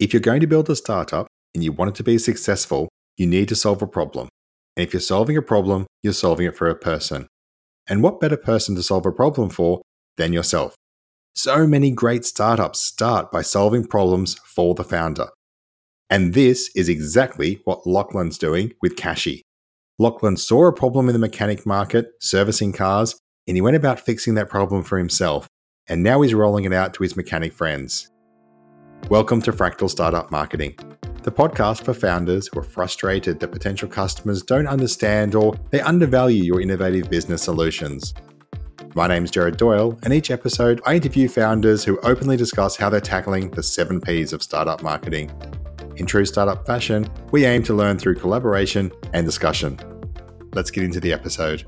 If you're going to build a startup and you want it to be successful, you need to solve a problem. And if you're solving a problem, you're solving it for a person. And what better person to solve a problem for than yourself? So many great startups start by solving problems for the founder. And this is exactly what Lachlan's doing with Kashy. Lachlan saw a problem in the mechanic market, servicing cars, and he went about fixing that problem for himself. And now he's rolling it out to his mechanic friends. Welcome to Fractal Startup Marketing, the podcast for founders who are frustrated that potential customers don't understand or they undervalue your innovative business solutions. My name is Jared Doyle, and each episode I interview founders who openly discuss how they're tackling the seven P's of startup marketing. In true startup fashion, we aim to learn through collaboration and discussion. Let's get into the episode.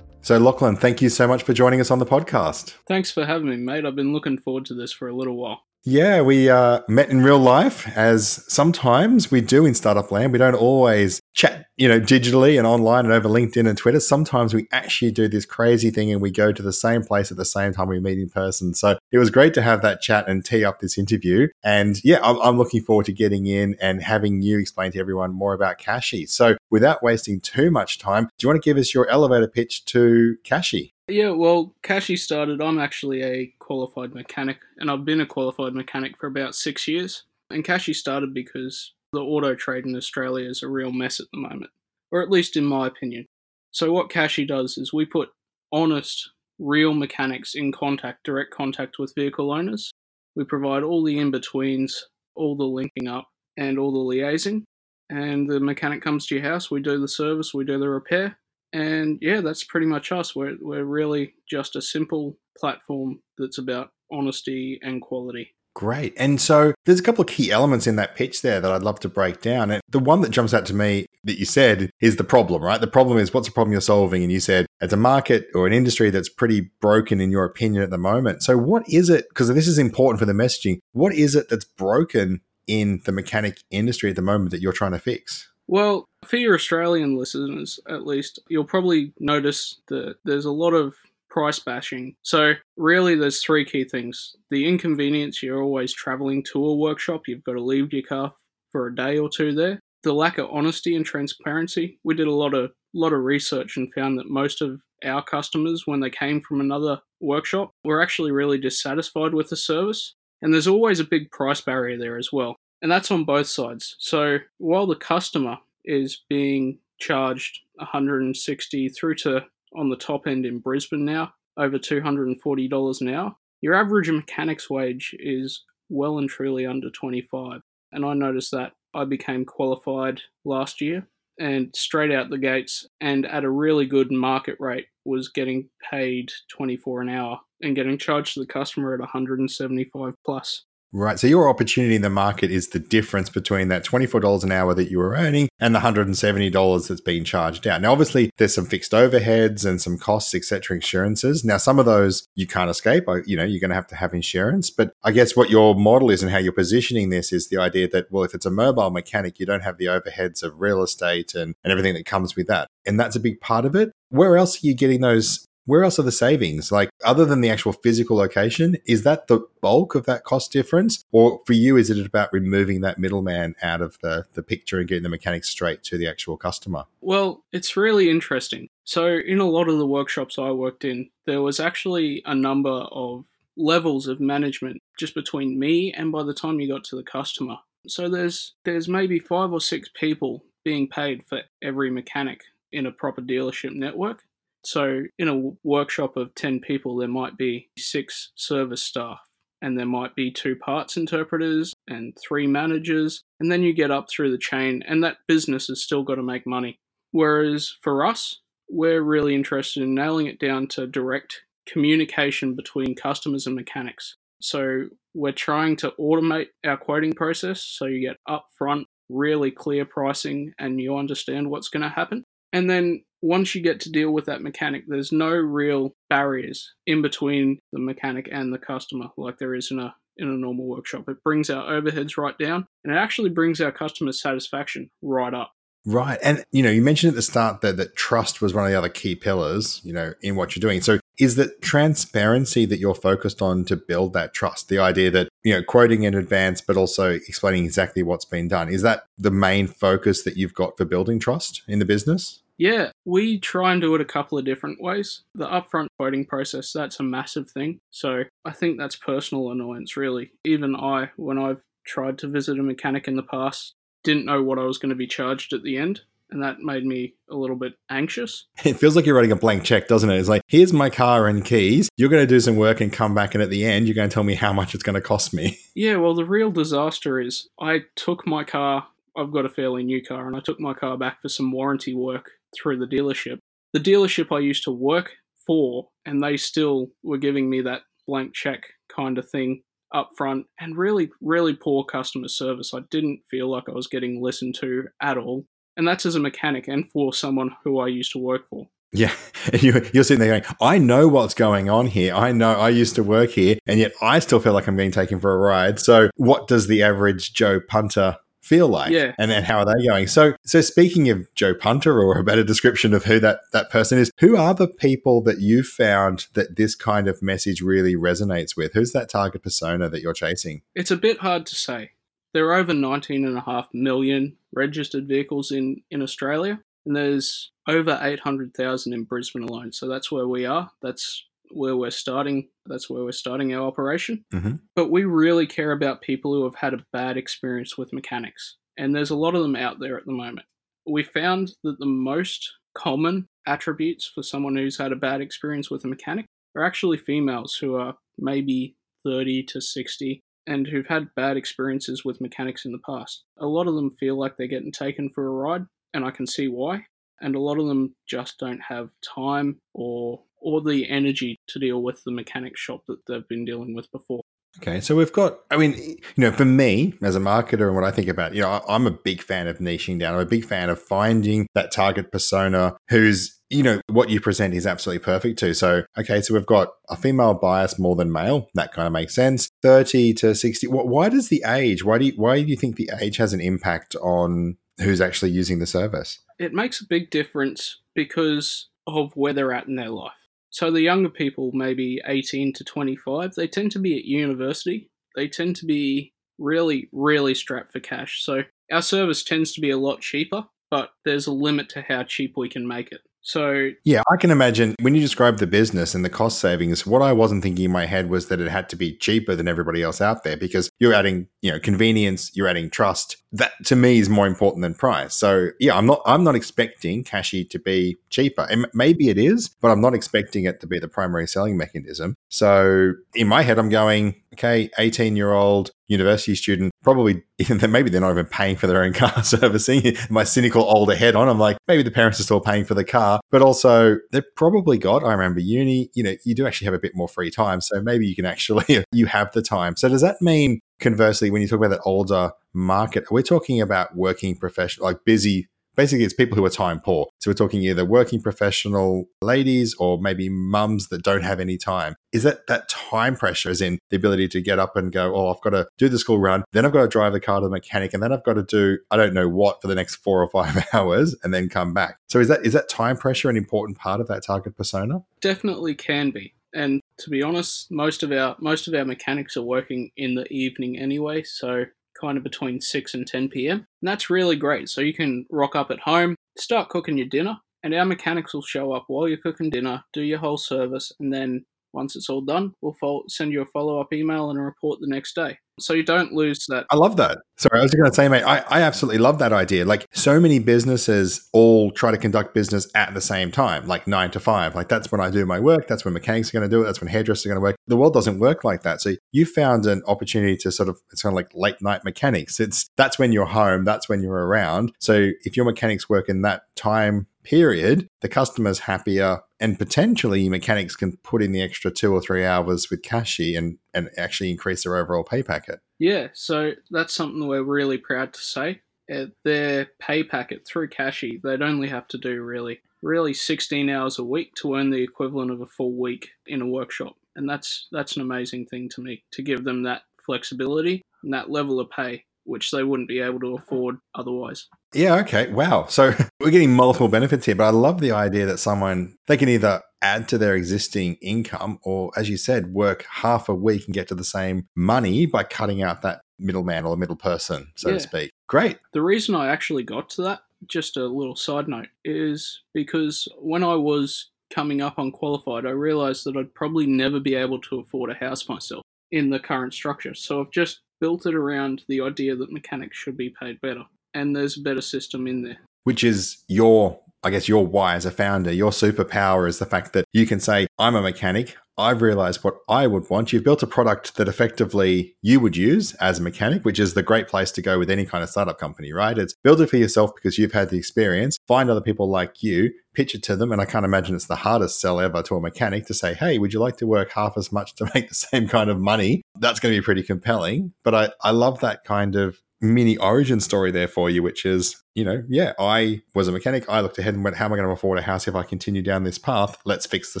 So, Lachlan, thank you so much for joining us on the podcast. Thanks for having me, mate. I've been looking forward to this for a little while. Yeah, we uh, met in real life, as sometimes we do in startup land. We don't always chat, you know, digitally and online and over LinkedIn and Twitter. Sometimes we actually do this crazy thing and we go to the same place at the same time we meet in person. So it was great to have that chat and tee up this interview. And yeah, I'm, I'm looking forward to getting in and having you explain to everyone more about Kashy. So without wasting too much time, do you want to give us your elevator pitch to Kashy? Yeah, well, Kashy started. I'm actually a qualified mechanic, and I've been a qualified mechanic for about six years. And Kashy started because the auto trade in Australia is a real mess at the moment, or at least in my opinion. So, what Kashy does is we put honest, real mechanics in contact, direct contact with vehicle owners. We provide all the in betweens, all the linking up, and all the liaising. And the mechanic comes to your house, we do the service, we do the repair, and yeah, that's pretty much us. We're, we're really just a simple platform that's about honesty and quality. Great. And so there's a couple of key elements in that pitch there that I'd love to break down. And the one that jumps out to me that you said is the problem, right? The problem is what's the problem you're solving? And you said it's a market or an industry that's pretty broken in your opinion at the moment. So what is it? Because this is important for the messaging. What is it that's broken in the mechanic industry at the moment that you're trying to fix? Well, for your Australian listeners, at least, you'll probably notice that there's a lot of price bashing. So, really, there's three key things the inconvenience, you're always traveling to a workshop, you've got to leave your car for a day or two there. The lack of honesty and transparency. We did a lot of lot of research and found that most of our customers, when they came from another workshop, were actually really dissatisfied with the service. And there's always a big price barrier there as well. And that's on both sides. So while the customer is being charged 160 through to on the top end in Brisbane now, over $240 an hour, your average mechanic's wage is well and truly under 25. And I noticed that I became qualified last year and straight out the gates and at a really good market rate was getting paid 24 an hour and getting charged to the customer at 175 plus. Right. So your opportunity in the market is the difference between that $24 an hour that you were earning and the $170 that's being charged out. Now, obviously, there's some fixed overheads and some costs, etc., insurances. Now, some of those you can't escape. Uh, you know, you're going to have to have insurance. But I guess what your model is and how you're positioning this is the idea that, well, if it's a mobile mechanic, you don't have the overheads of real estate and, and everything that comes with that. And that's a big part of it. Where else are you getting those where else are the savings? Like, other than the actual physical location, is that the bulk of that cost difference? Or for you, is it about removing that middleman out of the, the picture and getting the mechanics straight to the actual customer? Well, it's really interesting. So, in a lot of the workshops I worked in, there was actually a number of levels of management just between me and by the time you got to the customer. So there's there's maybe five or six people being paid for every mechanic in a proper dealership network. So, in a workshop of 10 people, there might be six service staff, and there might be two parts interpreters and three managers, and then you get up through the chain, and that business has still got to make money. Whereas for us, we're really interested in nailing it down to direct communication between customers and mechanics. So, we're trying to automate our quoting process so you get upfront, really clear pricing and you understand what's going to happen. And then once you get to deal with that mechanic, there's no real barriers in between the mechanic and the customer like there is in a in a normal workshop. It brings our overheads right down and it actually brings our customer satisfaction right up. Right. And you know, you mentioned at the start that that trust was one of the other key pillars, you know, in what you're doing. So is that transparency that you're focused on to build that trust. The idea that, you know, quoting in advance, but also explaining exactly what's been done. Is that the main focus that you've got for building trust in the business? Yeah, we try and do it a couple of different ways. The upfront quoting process, that's a massive thing. So I think that's personal annoyance, really. Even I, when I've tried to visit a mechanic in the past, didn't know what I was going to be charged at the end. And that made me a little bit anxious. It feels like you're writing a blank check, doesn't it? It's like, here's my car and keys. You're going to do some work and come back. And at the end, you're going to tell me how much it's going to cost me. Yeah, well, the real disaster is I took my car, I've got a fairly new car, and I took my car back for some warranty work through the dealership. The dealership I used to work for, and they still were giving me that blank check kind of thing up front and really, really poor customer service. I didn't feel like I was getting listened to at all. And that's as a mechanic and for someone who I used to work for. Yeah, And you're, sitting there going, I know what's going on here. I know I used to work here, and yet I still feel like I'm being taken for a ride. So, what does the average Joe punter feel like yeah. and then how are they going? So so speaking of joe punter or a better description of who that that person is who are the people that you found that this kind of message really resonates with? Who's that target persona that you're chasing? It's a bit hard to say. There are over 19.5 million registered vehicles in in australia and there's over 800,000 in brisbane alone so that's where we are. That's where we're starting. That's where we're starting our operation. Mm-hmm. But we really care about people who have had a bad experience with mechanics. And there's a lot of them out there at the moment. We found that the most common attributes for someone who's had a bad experience with a mechanic are actually females who are maybe 30 to 60 and who've had bad experiences with mechanics in the past. A lot of them feel like they're getting taken for a ride, and I can see why. And a lot of them just don't have time or or the energy to deal with the mechanic shop that they've been dealing with before. Okay, so we've got, I mean, you know, for me as a marketer and what I think about, you know, I'm a big fan of niching down. I'm a big fan of finding that target persona who's, you know, what you present is absolutely perfect to. So, okay, so we've got a female bias more than male. That kind of makes sense. 30 to 60. Why does the age, why do you, why do you think the age has an impact on who's actually using the service? It makes a big difference because of where they're at in their life. So the younger people, maybe 18 to 25, they tend to be at university. They tend to be really, really strapped for cash. So our service tends to be a lot cheaper, but there's a limit to how cheap we can make it. So yeah, I can imagine when you describe the business and the cost savings. What I wasn't thinking in my head was that it had to be cheaper than everybody else out there because you're adding, you know, convenience, you're adding trust. That to me is more important than price. So yeah, I'm not I'm not expecting Kashy to be cheaper. And maybe it is, but I'm not expecting it to be the primary selling mechanism. So in my head, I'm going, okay, 18 year old university student, probably even maybe they're not even paying for their own car servicing. My cynical older head on, I'm like, maybe the parents are still paying for the car, but also they've probably got, I remember uni, you know, you do actually have a bit more free time. So maybe you can actually, you have the time. So does that mean conversely, when you talk about that older market, we're talking about working professional, like busy basically it's people who are time poor. So we're talking either working professional ladies or maybe mums that don't have any time. Is that that time pressure is in the ability to get up and go, oh, I've got to do the school run, then I've got to drive the car to the mechanic, and then I've got to do I don't know what for the next four or five hours and then come back. So is that is that time pressure an important part of that target persona? Definitely can be. And to be honest, most of our most of our mechanics are working in the evening anyway, so kind of between 6 and 10 p.m. And that's really great. So you can rock up at home, start cooking your dinner, and our mechanics will show up while you're cooking dinner, do your whole service, and then once it's all done, we'll fo- send you a follow up email and a report the next day. So you don't lose that. I love that. Sorry, I was going to say, mate, I, I absolutely love that idea. Like so many businesses all try to conduct business at the same time, like nine to five. Like that's when I do my work. That's when mechanics are going to do it. That's when hairdressers are going to work. The world doesn't work like that. So you found an opportunity to sort of, it's kind of like late night mechanics. It's that's when you're home. That's when you're around. So if your mechanics work in that time period, the customer's happier and potentially mechanics can put in the extra two or three hours with Kashy and, and actually increase their overall pay packet. Yeah, so that's something we're really proud to say. At their pay packet through Kashy, they'd only have to do really, really 16 hours a week to earn the equivalent of a full week in a workshop. And that's that's an amazing thing to me to give them that flexibility and that level of pay which they wouldn't be able to afford otherwise. Yeah, okay. Wow. So we're getting multiple benefits here, but I love the idea that someone they can either add to their existing income, or as you said, work half a week and get to the same money by cutting out that middleman or middle person, so Yeah. to speak. Great. The reason I actually got to that, just a little side note, is because when I was coming up unqualified, I realized that I'd probably never be able to afford a house myself in the current structure. So I've just built it around the idea that mechanics should be paid better. And there's a better system in there. which is your I guess your why as a founder, your superpower is the fact that you can say, I'm a mechanic. I've realized what I would want. You've built a product that effectively you would use as a mechanic, which is the great place to go with any kind of startup company, right? It's build it for yourself because you've had the experience, find other people like you, pitch it to them. And I can't imagine it's the hardest sell ever to a mechanic to say, hey, would you like to work half as much to make the same kind of money? That's going to be pretty compelling. But I, I love that kind of mini origin story there for you, which is, you know, yeah, I was a mechanic. I looked ahead and went, how am I going to afford a house if I continue down this path? Let's fix the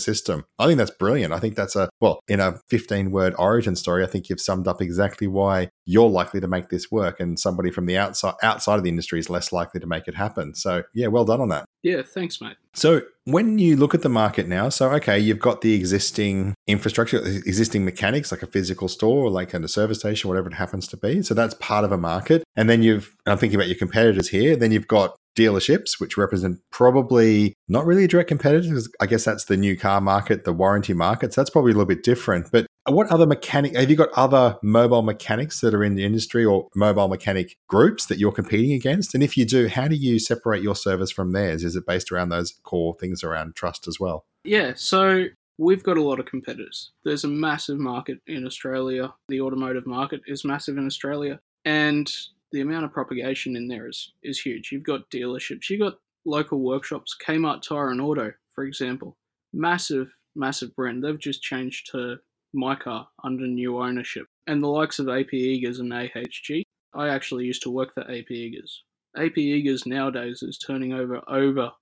system. I think that's brilliant. I think that's a, well, in a 15 word origin story, I think you've summed up exactly why you're likely to make this work and somebody from the outside outside of the industry is less likely to make it happen. So yeah, well done on that. Yeah, thanks, mate. So when you look at the market now, so okay, you've got the existing infrastructure, existing mechanics like a physical store, like a service station, whatever it happens to be. So that's part of a market. And then you've, I'm thinking about your competitors here. Then you've got dealerships, which represent probably not really a direct competitors. I guess that's the new car market, the warranty market. So that's probably a little bit different. But what other mechanic have you got other mobile mechanics that are in the industry or mobile mechanic groups that you're competing against? And if you do, how do you separate your service from theirs? Is it based around those core things around trust as well? Yeah, so we've got a lot of competitors. There's a massive market in Australia. The automotive market is massive in Australia. And the amount of propagation in there is, is huge. You've got dealerships, you've got local workshops, Kmart Tire and Auto, for example. Massive, massive brand. They've just changed to mycar under new ownership. And the likes of AP Eagers and AHG. I actually used to work for AP Eagers. AP Eagers nowadays is turning over over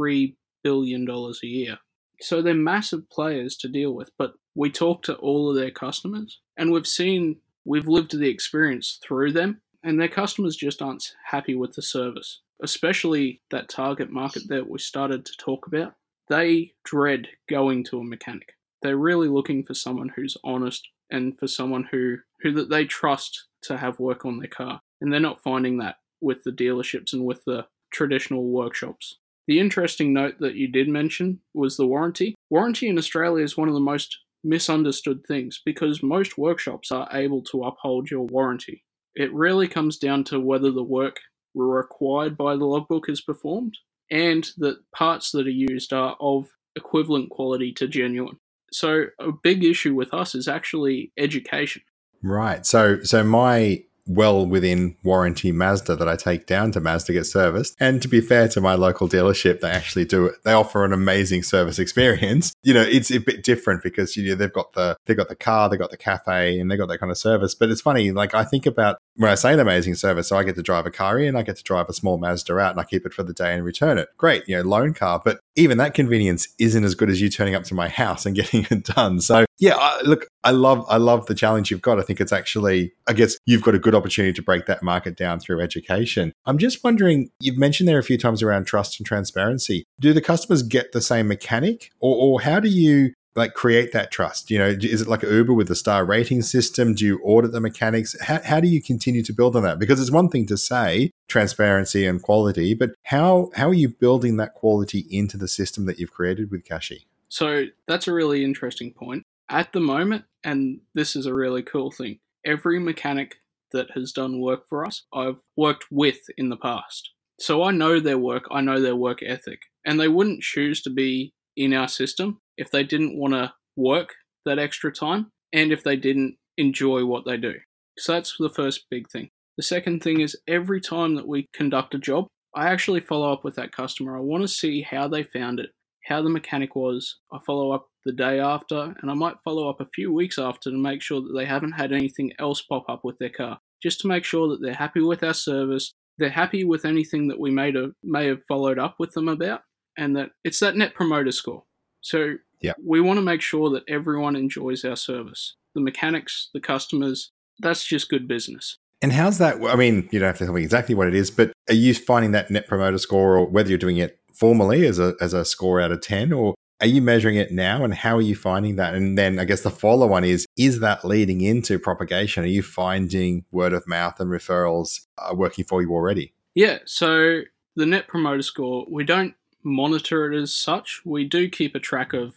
$3 billion a year. So they're massive players to deal with, but we talk to all of their customers and we've seen, we've lived the experience through them, and their customers just aren't happy with the service, especially that target market that we started to talk about. They dread going to a mechanic. They're really looking for someone who's honest and for someone who, who that they trust to have work on their car. And they're not finding that with the dealerships and with the traditional workshops. The interesting note that you did mention was the warranty. Warranty in Australia is one of the most misunderstood things because most workshops are able to uphold your warranty. It really comes down to whether the work required by the logbook is performed and that parts that are used are of equivalent quality to genuine. So a big issue with us is actually education. Right. So so my well within warranty Mazda that I take down to Mazda get serviced. And to be fair to my local dealership, they actually do it. They offer an amazing service experience. You know, it's a bit different because you know they've got the they've got the car, they've got the cafe, and they've got that kind of service. But it's funny, like I think about when I say an amazing service, so I get to drive a car in, I get to drive a small Mazda out, and I keep it for the day and return it. Great, you know, loan car. But even that convenience isn't as good as you turning up to my house and getting it done. So yeah, I, look, I love I love the challenge you've got. I think it's actually, I guess you've got a good opportunity to break that market down through education. I'm just wondering, you've mentioned there a few times around trust and transparency. Do the customers get the same mechanic, or, or how do you like create that trust? You know, is it like Uber with the star rating system? Do you audit the mechanics? How, how do you continue to build on that? Because it's one thing to say transparency and quality, but how how are you building that quality into the system that you've created with Kashy? So that's a really interesting point. At the moment, and this is a really cool thing, every mechanic that has done work for us, I've worked with in the past. So I know their work, I know their work ethic, and they wouldn't choose to be in our system if they didn't want to work that extra time and if they didn't enjoy what they do. So that's the first big thing. The second thing is every time that we conduct a job, I actually follow up with that customer. I want to see how they found it, how the mechanic was. I follow up the day after, and I might follow up a few weeks after to make sure that they haven't had anything else pop up with their car, just to make sure that they're happy with our service, they're happy with anything that we may have, may have followed up with them about, and that it's that net promoter score. So Yeah. we want to make sure that everyone enjoys our service. The mechanics, the customers, that's just good business. And how's that? I mean, you don't have to tell me exactly what it is, but are you finding that net promoter score, or whether you're doing it formally as a as a score out of ten, or Are you measuring it now and how are you finding that? And then I guess the follow on is is that leading into propagation? Are you finding word of mouth and referrals are working for you already? Yeah. So the net promoter score, we don't monitor it as such. We do keep a track of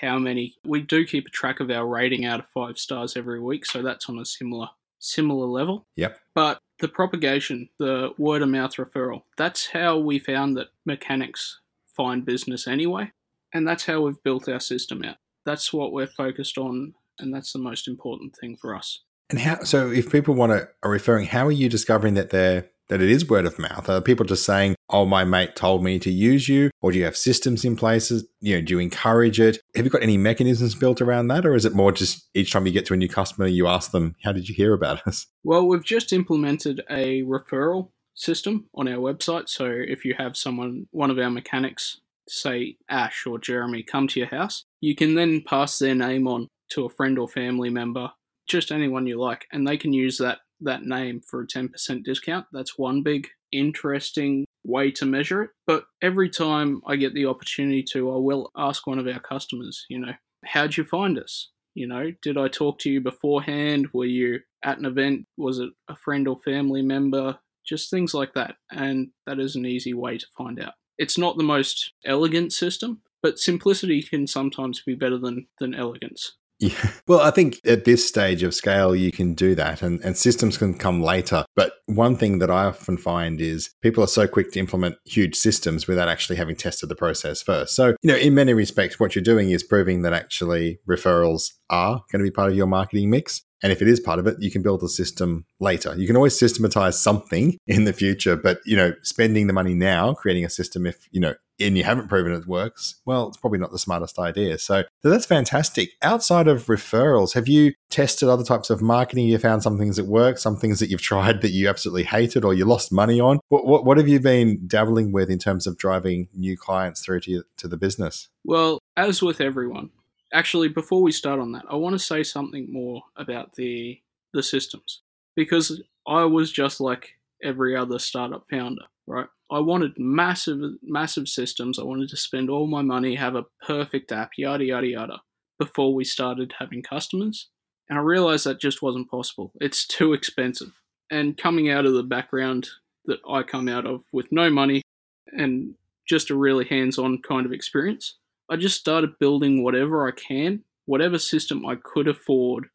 how many, we do keep a track of our rating out of five stars every week. So that's on a similar similar level. Yep. But the propagation, the word of mouth referral, that's how we found that mechanics find business anyway. And that's how we've built our system out. That's what we're focused on, and that's the most important thing for us. And how? So, if people want to are referring, how are you discovering that they're that it is word of mouth? Are people just saying, "Oh, my mate told me to use you," or do you have systems in places? You know, do you encourage it? Have you got any mechanisms built around that, or is it more just each time you get to a new customer, you ask them, "How did you hear about us?" Well, we've just implemented a referral system on our website. So if you have someone, one of our mechanics, say Ash or Jeremy, come to your house, you can then pass their name on to a friend or family member, just anyone you like, and they can use that that name for a 10% discount. That's one big interesting way to measure it. But every time I get the opportunity to, I will ask one of our customers, you know, how'd you find us? You know, did I talk to you beforehand? Were you at an event? Was it a friend or family member? Just things like that. And that is an easy way to find out. It's not the most elegant system, but simplicity can sometimes be better than, than elegance. Yeah. Well, I think at this stage of scale, you can do that and, and systems can come later. But one thing that I often find is people are so quick to implement huge systems without actually having tested the process first. So, you know, in many respects, what you're doing is proving that actually referrals are going to be part of your marketing mix. And if it is part of it, you can build a system later. You can always systematize something in the future, but you know, spending the money now creating a system if, you know, and you haven't proven it works, well, it's probably not the smartest idea. So, so that's fantastic. Outside of referrals, have you tested other types of marketing? You found some things that work, some things that you've tried that you absolutely hated or you lost money on. What, what, what have you been dabbling with in terms of driving new clients through to, to the business? Well, as with everyone, actually, before we start on that, I want to say something more about the the systems because I was just like every other startup founder, right? I wanted massive, massive systems. I wanted to spend all my money, have a perfect app, yada yada yada, before we started having customers. And I realized that just wasn't possible. It's too expensive. And coming out of the background that I come out of with no money and just a really hands on kind of experience, I just started building whatever I can, whatever system I could afford,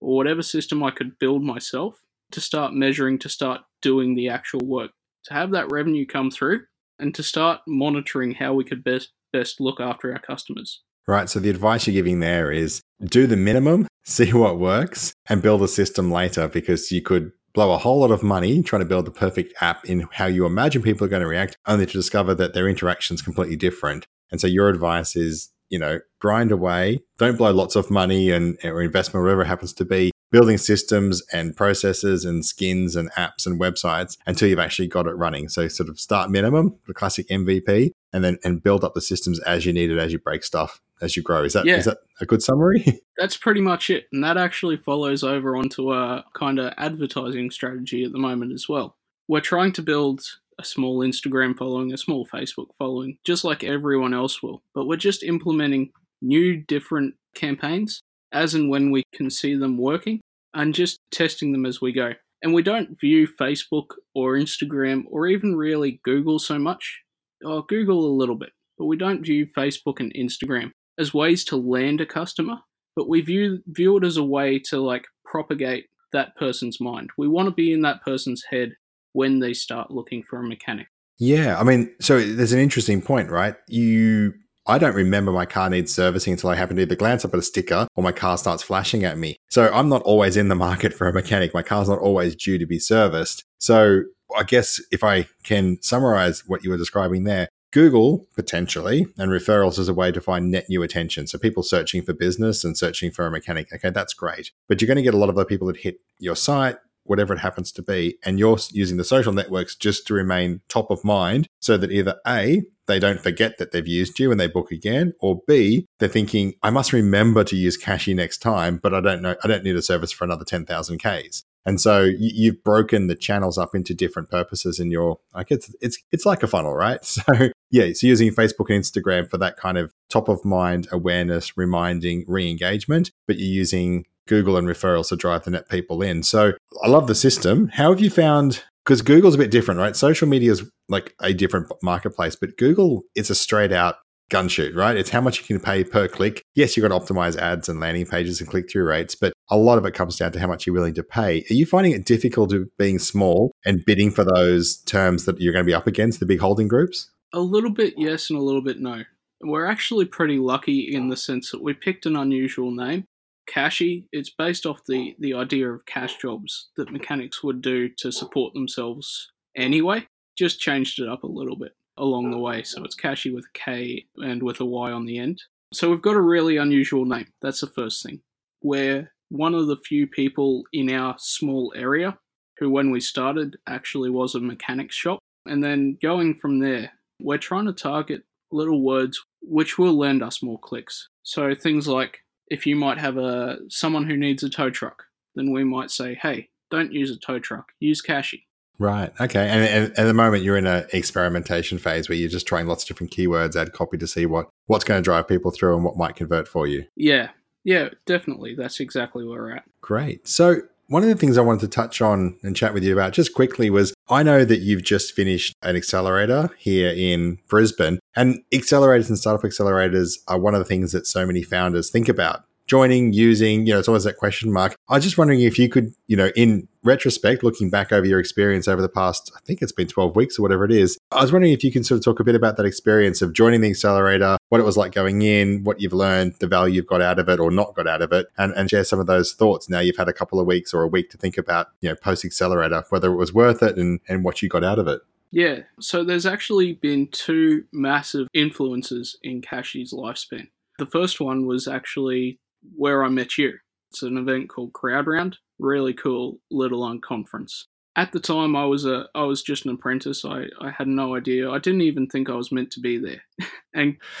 or whatever system I could build myself to start measuring, to start doing the actual work, to have that revenue come through, and to start monitoring how we could best best look after our customers. Right. So the advice you're giving there is do the minimum, see what works, and build a system later because you could blow a whole lot of money trying to build the perfect app in how you imagine people are going to react, only to discover that their interaction is completely different. And so your advice is, you know, grind away, don't blow lots of money and or investment, whatever it happens to be, building systems and processes and skins and apps and websites until you've actually got it running. So sort of start minimum, the classic MVP, and then and build up the systems as you need it as you break stuff as you grow. Is that yeah. is that a good summary? That's pretty much it. And that actually follows over onto a kind of advertising strategy at the moment as well. We're trying to build a small Instagram following, a small Facebook following, just like everyone else will. But we're just implementing new, different campaigns as and when we can see them working and just testing them as we go. And we don't view Facebook or Instagram or even really Google so much. Oh, Google a little bit, but we don't view Facebook and Instagram as ways to land a customer, but we view view it as a way to like propagate that person's mind. We want to be in that person's head when they start looking for a mechanic. Yeah, I mean, so there's an interesting point, right? You I don't remember my car needs servicing until I happen to either glance up at a sticker or my car starts flashing at me. So I'm not always in the market for a mechanic. My car's not always due to be serviced. So I guess if I can summarize what you were describing there, Google potentially and referrals as a way to find net new attention. So people searching for business and searching for a mechanic. Okay, that's great. But you're going to get a lot of the people that hit your site, whatever it happens to be, and you're using the social networks just to remain top of mind so that either A, they don't forget that they've used you and they book again, or B, they're thinking, I must remember to use Kashy next time, but I don't know, I don't need a service for another 10,000 Ks. And so you, have broken the channels up into different purposes in your like it's it's it's like a funnel, right? So yeah, so using Facebook and Instagram for that kind of top of mind awareness, reminding, re-engagement, but you're using Google and referrals to drive the net people in. So I love the system. How have you found because Google's a bit different, right? Social media is like a different marketplace, but Google is a straight out gun shoot, right? It's how much you can pay per click. Yes, you've got to optimize ads and landing pages and click through rates, but a lot of it comes down to how much you're willing to pay. Are you finding it difficult to being small and bidding for those terms that you're going to be up against the big holding groups? A little bit yes and a little bit no. We're actually pretty lucky in the sense that we picked an unusual name. Kashy, it's based off the, the idea of cash jobs that mechanics would do to support themselves anyway. Just changed it up a little bit along the way. So it's Kashy with a K and with a Y on the end. So we've got a really unusual name. That's the first thing. We're one of the few people in our small area who, when we started, actually was a mechanics shop. And then going from there, we're trying to target little words which will lend us more clicks. So things like if you might have a someone who needs a tow truck, then we might say, "Hey, don't use a tow truck. Use Kashy." Right. Okay. And, and, at the moment, you're in an experimentation phase where you're just trying lots of different keywords, add copy to see what what's going to drive people through and what might convert for you. Yeah. Yeah. Definitely. That's exactly where we're at. Great. So one of the things I wanted to touch on and chat with you about just quickly was I know that you've just finished an accelerator here in Brisbane, and accelerators and startup accelerators are one of the things that so many founders think about joining, using, you know, it's always that question mark. I was just wondering if you could, you know, in retrospect, looking back over your experience over the past, I think it's been 12 weeks or whatever it is, I was wondering if you can sort of talk a bit about that experience of joining the accelerator, what it was like going in, what you've learned, the value you've got out of it or not got out of it, and, and share some of those thoughts. Now you've had a couple of weeks or a week to think about, you know, post accelerator, whether it was worth it and, and what you got out of it. Yeah, so there's actually been two massive influences in Kashy's lifespan. The first one was actually where I met you. It's an event called Crowd Round. Really cool little unconference. At the time, I was a I was just an apprentice. I, I had no idea. I didn't even think I was meant to be there. and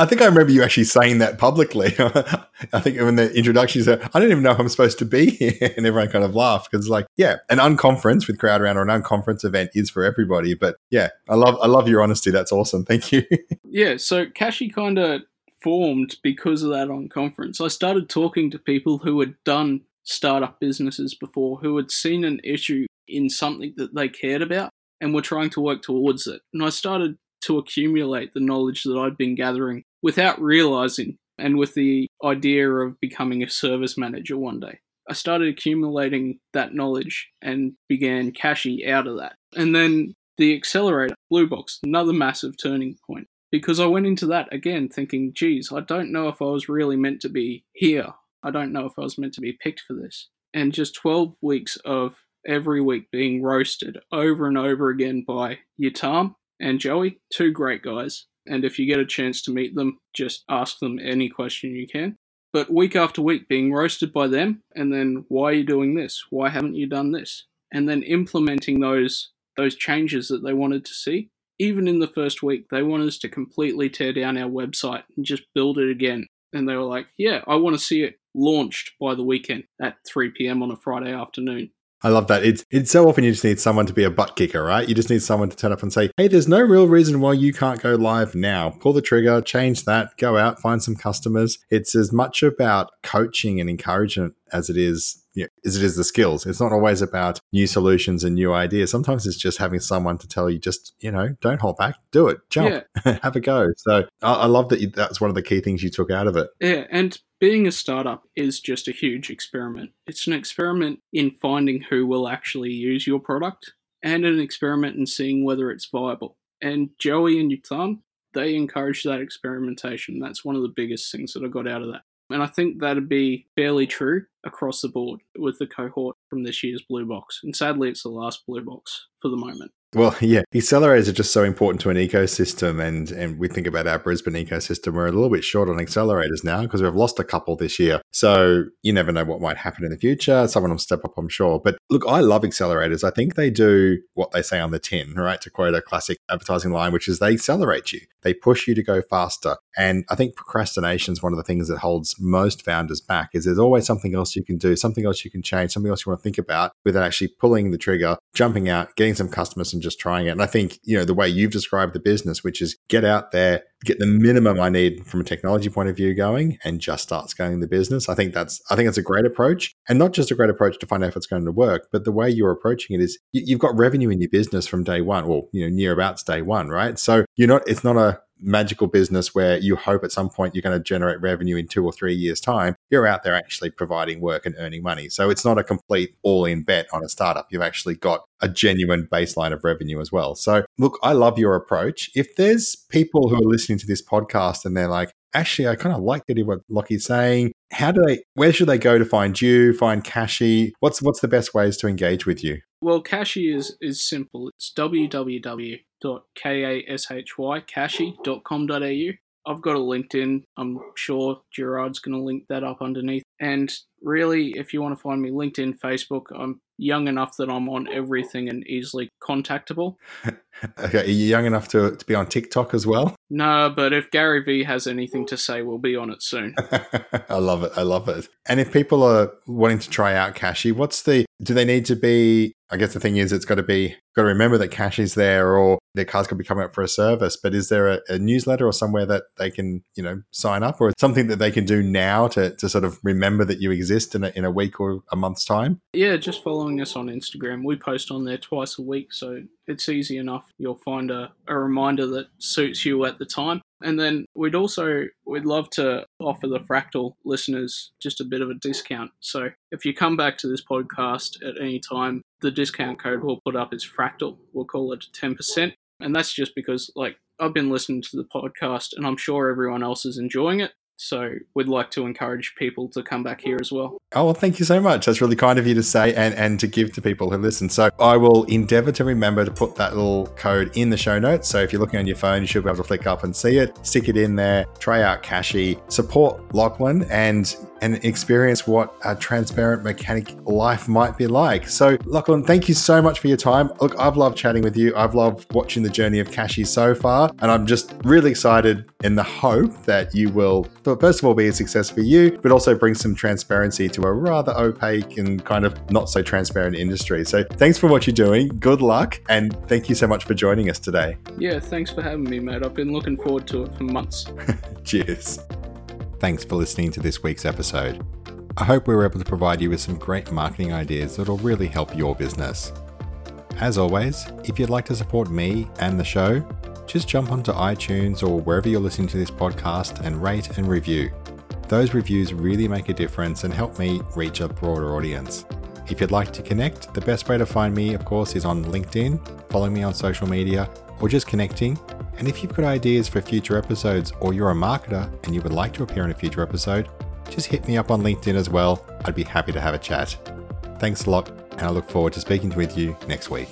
I think I remember you actually saying that publicly. I think in the introduction, you said, "I don't even know I'm supposed to be here," and everyone kind of laughed because, like, yeah, an unconference with crowd round or an unconference event is for everybody. But yeah, I love I love your honesty. That's awesome. Thank you. yeah. So Kashy kind of formed because of that unconference. I started talking to people who had done startup businesses before, who had seen an issue in something that they cared about and were trying to work towards it. And I started to accumulate the knowledge that I'd been gathering without realizing and with the idea of becoming a service manager one day. I started accumulating that knowledge and began Kashy out of that. And then the accelerator, Blue Box, another massive turning point because I went into that again thinking, geez, I don't know if I was really meant to be here. I don't know if I was meant to be picked for this. And just 12 weeks of every week being roasted over and over again by Yatam and Joey, two great guys. And if you get a chance to meet them, just ask them any question you can. But week after week being roasted by them, and then why are you doing this? Why haven't you done this? And then implementing those those changes that they wanted to see even in the first week, they want us to completely tear down our website and just build it again. And they were like, yeah, I want to see it launched by the weekend at 3 p.m. on a Friday afternoon. I love that. It's it's so often you just need someone to be a butt kicker, right? You just need someone to turn up and say, "Hey, there's no real reason why you can't go live now. Pull the trigger, change that, go out, find some customers." It's as much about coaching and encouragement as it is you know, as it is the skills. It's not always about new solutions and new ideas. Sometimes it's just having someone to tell you, just you know, don't hold back, do it, jump, yeah. have a go. So I, I love that. You, that's one of the key things you took out of it. Yeah, and being a startup is just a huge experiment. It's an experiment in finding who will actually use your product and an experiment in seeing whether it's viable. And Joey and Yutan, they encourage that experimentation. That's one of the biggest things that I got out of that. And I think that'd be fairly true across the board with the cohort from this year's Blue Box. And sadly, it's the last Blue Box for the moment. Well, yeah, accelerators are just so important to an ecosystem, and and we think about our Brisbane ecosystem. We're a little bit short on accelerators now because we've lost a couple this year. So you never know what might happen in the future. Someone will step up, I'm sure. But look, I love accelerators. I think they do what they say on the tin, right? To quote a classic advertising line, which is they accelerate you. They push you to go faster. And I think procrastination is one of the things that holds most founders back. Is there's always something else else you can do, something else you can change, something else you want to think about without actually pulling the trigger, jumping out, getting some customers and just trying it. And I think, you know, the way you've described the business, which is get out there, get the minimum I need from a technology point of view going and just start scaling the business. I think that's I think that's a great approach. And not just a great approach to find out if it's going to work, but the way you're approaching it is you've got revenue in your business from day one, or you know, near about day one, right? So you're not it's not a magical business where you hope at some point you're going to generate revenue in two or three years' time, you're out there actually providing work and earning money. So it's not a complete all in bet on a startup. You've actually got a genuine baseline of revenue as well. So, look, I love your approach. If there's people who are listening to this podcast and they're like, actually, I kind of like to what Lockie's saying. How do they, where should they go to find you, find Kashy? What's, what's the best ways to engage with you? Well, Kashy is, is simple. It's www www.kashy, I've got a LinkedIn. I'm sure Gerard's going to link that up underneath. And really, if you want to find me, LinkedIn, Facebook, I'm young enough that I'm on everything and easily contactable. okay, are you young enough to, to be on TikTok as well? No, but if Gary Vee has anything to say, we'll be on it soon. I love it. I love it. And if people are wanting to try out Kashy, what's the do they need to be I guess the thing is it's got to be got to remember that cash is there or their car's going to be coming up for a service. But is there a, a, newsletter or somewhere that they can, you know, sign up or something that they can do now to, to sort of remember that you exist in a, in a week or a month's time? Yeah, just following us on Instagram. We post on there twice a week. So it's easy enough. You'll find a, a reminder that suits you at the time. And then we'd also we'd love to offer the Fractal listeners just a bit of a discount. So if you come back to this podcast at any time, the discount code we'll put up is Fractal. We'll call it 10%. And that's just because like I've been listening to the podcast and I'm sure everyone else is enjoying it. So we'd like to encourage people to come back here as well. Oh, well, thank you so much. That's really kind of you to say and, and to give to people who listen. So I will endeavor to remember to put that little code in the show notes. So if you're looking on your phone, you should be able to flick up and see it, stick it in there, try out Kashy, support Lachlan, and and experience what a transparent mechanic life might be like. So, Lachlan, thank you so much for your time. Look, I've loved chatting with you. I've loved watching the journey of Kashy so far. And I'm just really excited in the hope that you will, first of all, be a success for you, but also bring some transparency to a rather opaque and kind of not so transparent industry. So, thanks for what you're doing. Good luck. And thank you so much for joining us today. Yeah, thanks for having me, mate. I've been looking forward to it for months. Cheers. Thanks for listening to this week's episode. I hope we were able to provide you with some great marketing ideas that'll really help your business. As always, if you'd like to support me and the show, just jump onto iTunes or wherever you're listening to this podcast and rate and review. Those reviews really make a difference and help me reach a broader audience. If you'd like to connect, the best way to find me, of course, is on LinkedIn, following me on social media, or just connecting and if you've got ideas for future episodes or you're a marketer and you would like to appear in a future episode, just hit me up on LinkedIn as well. I'd be happy to have a chat. Thanks a lot, and I look forward to speaking with you next week.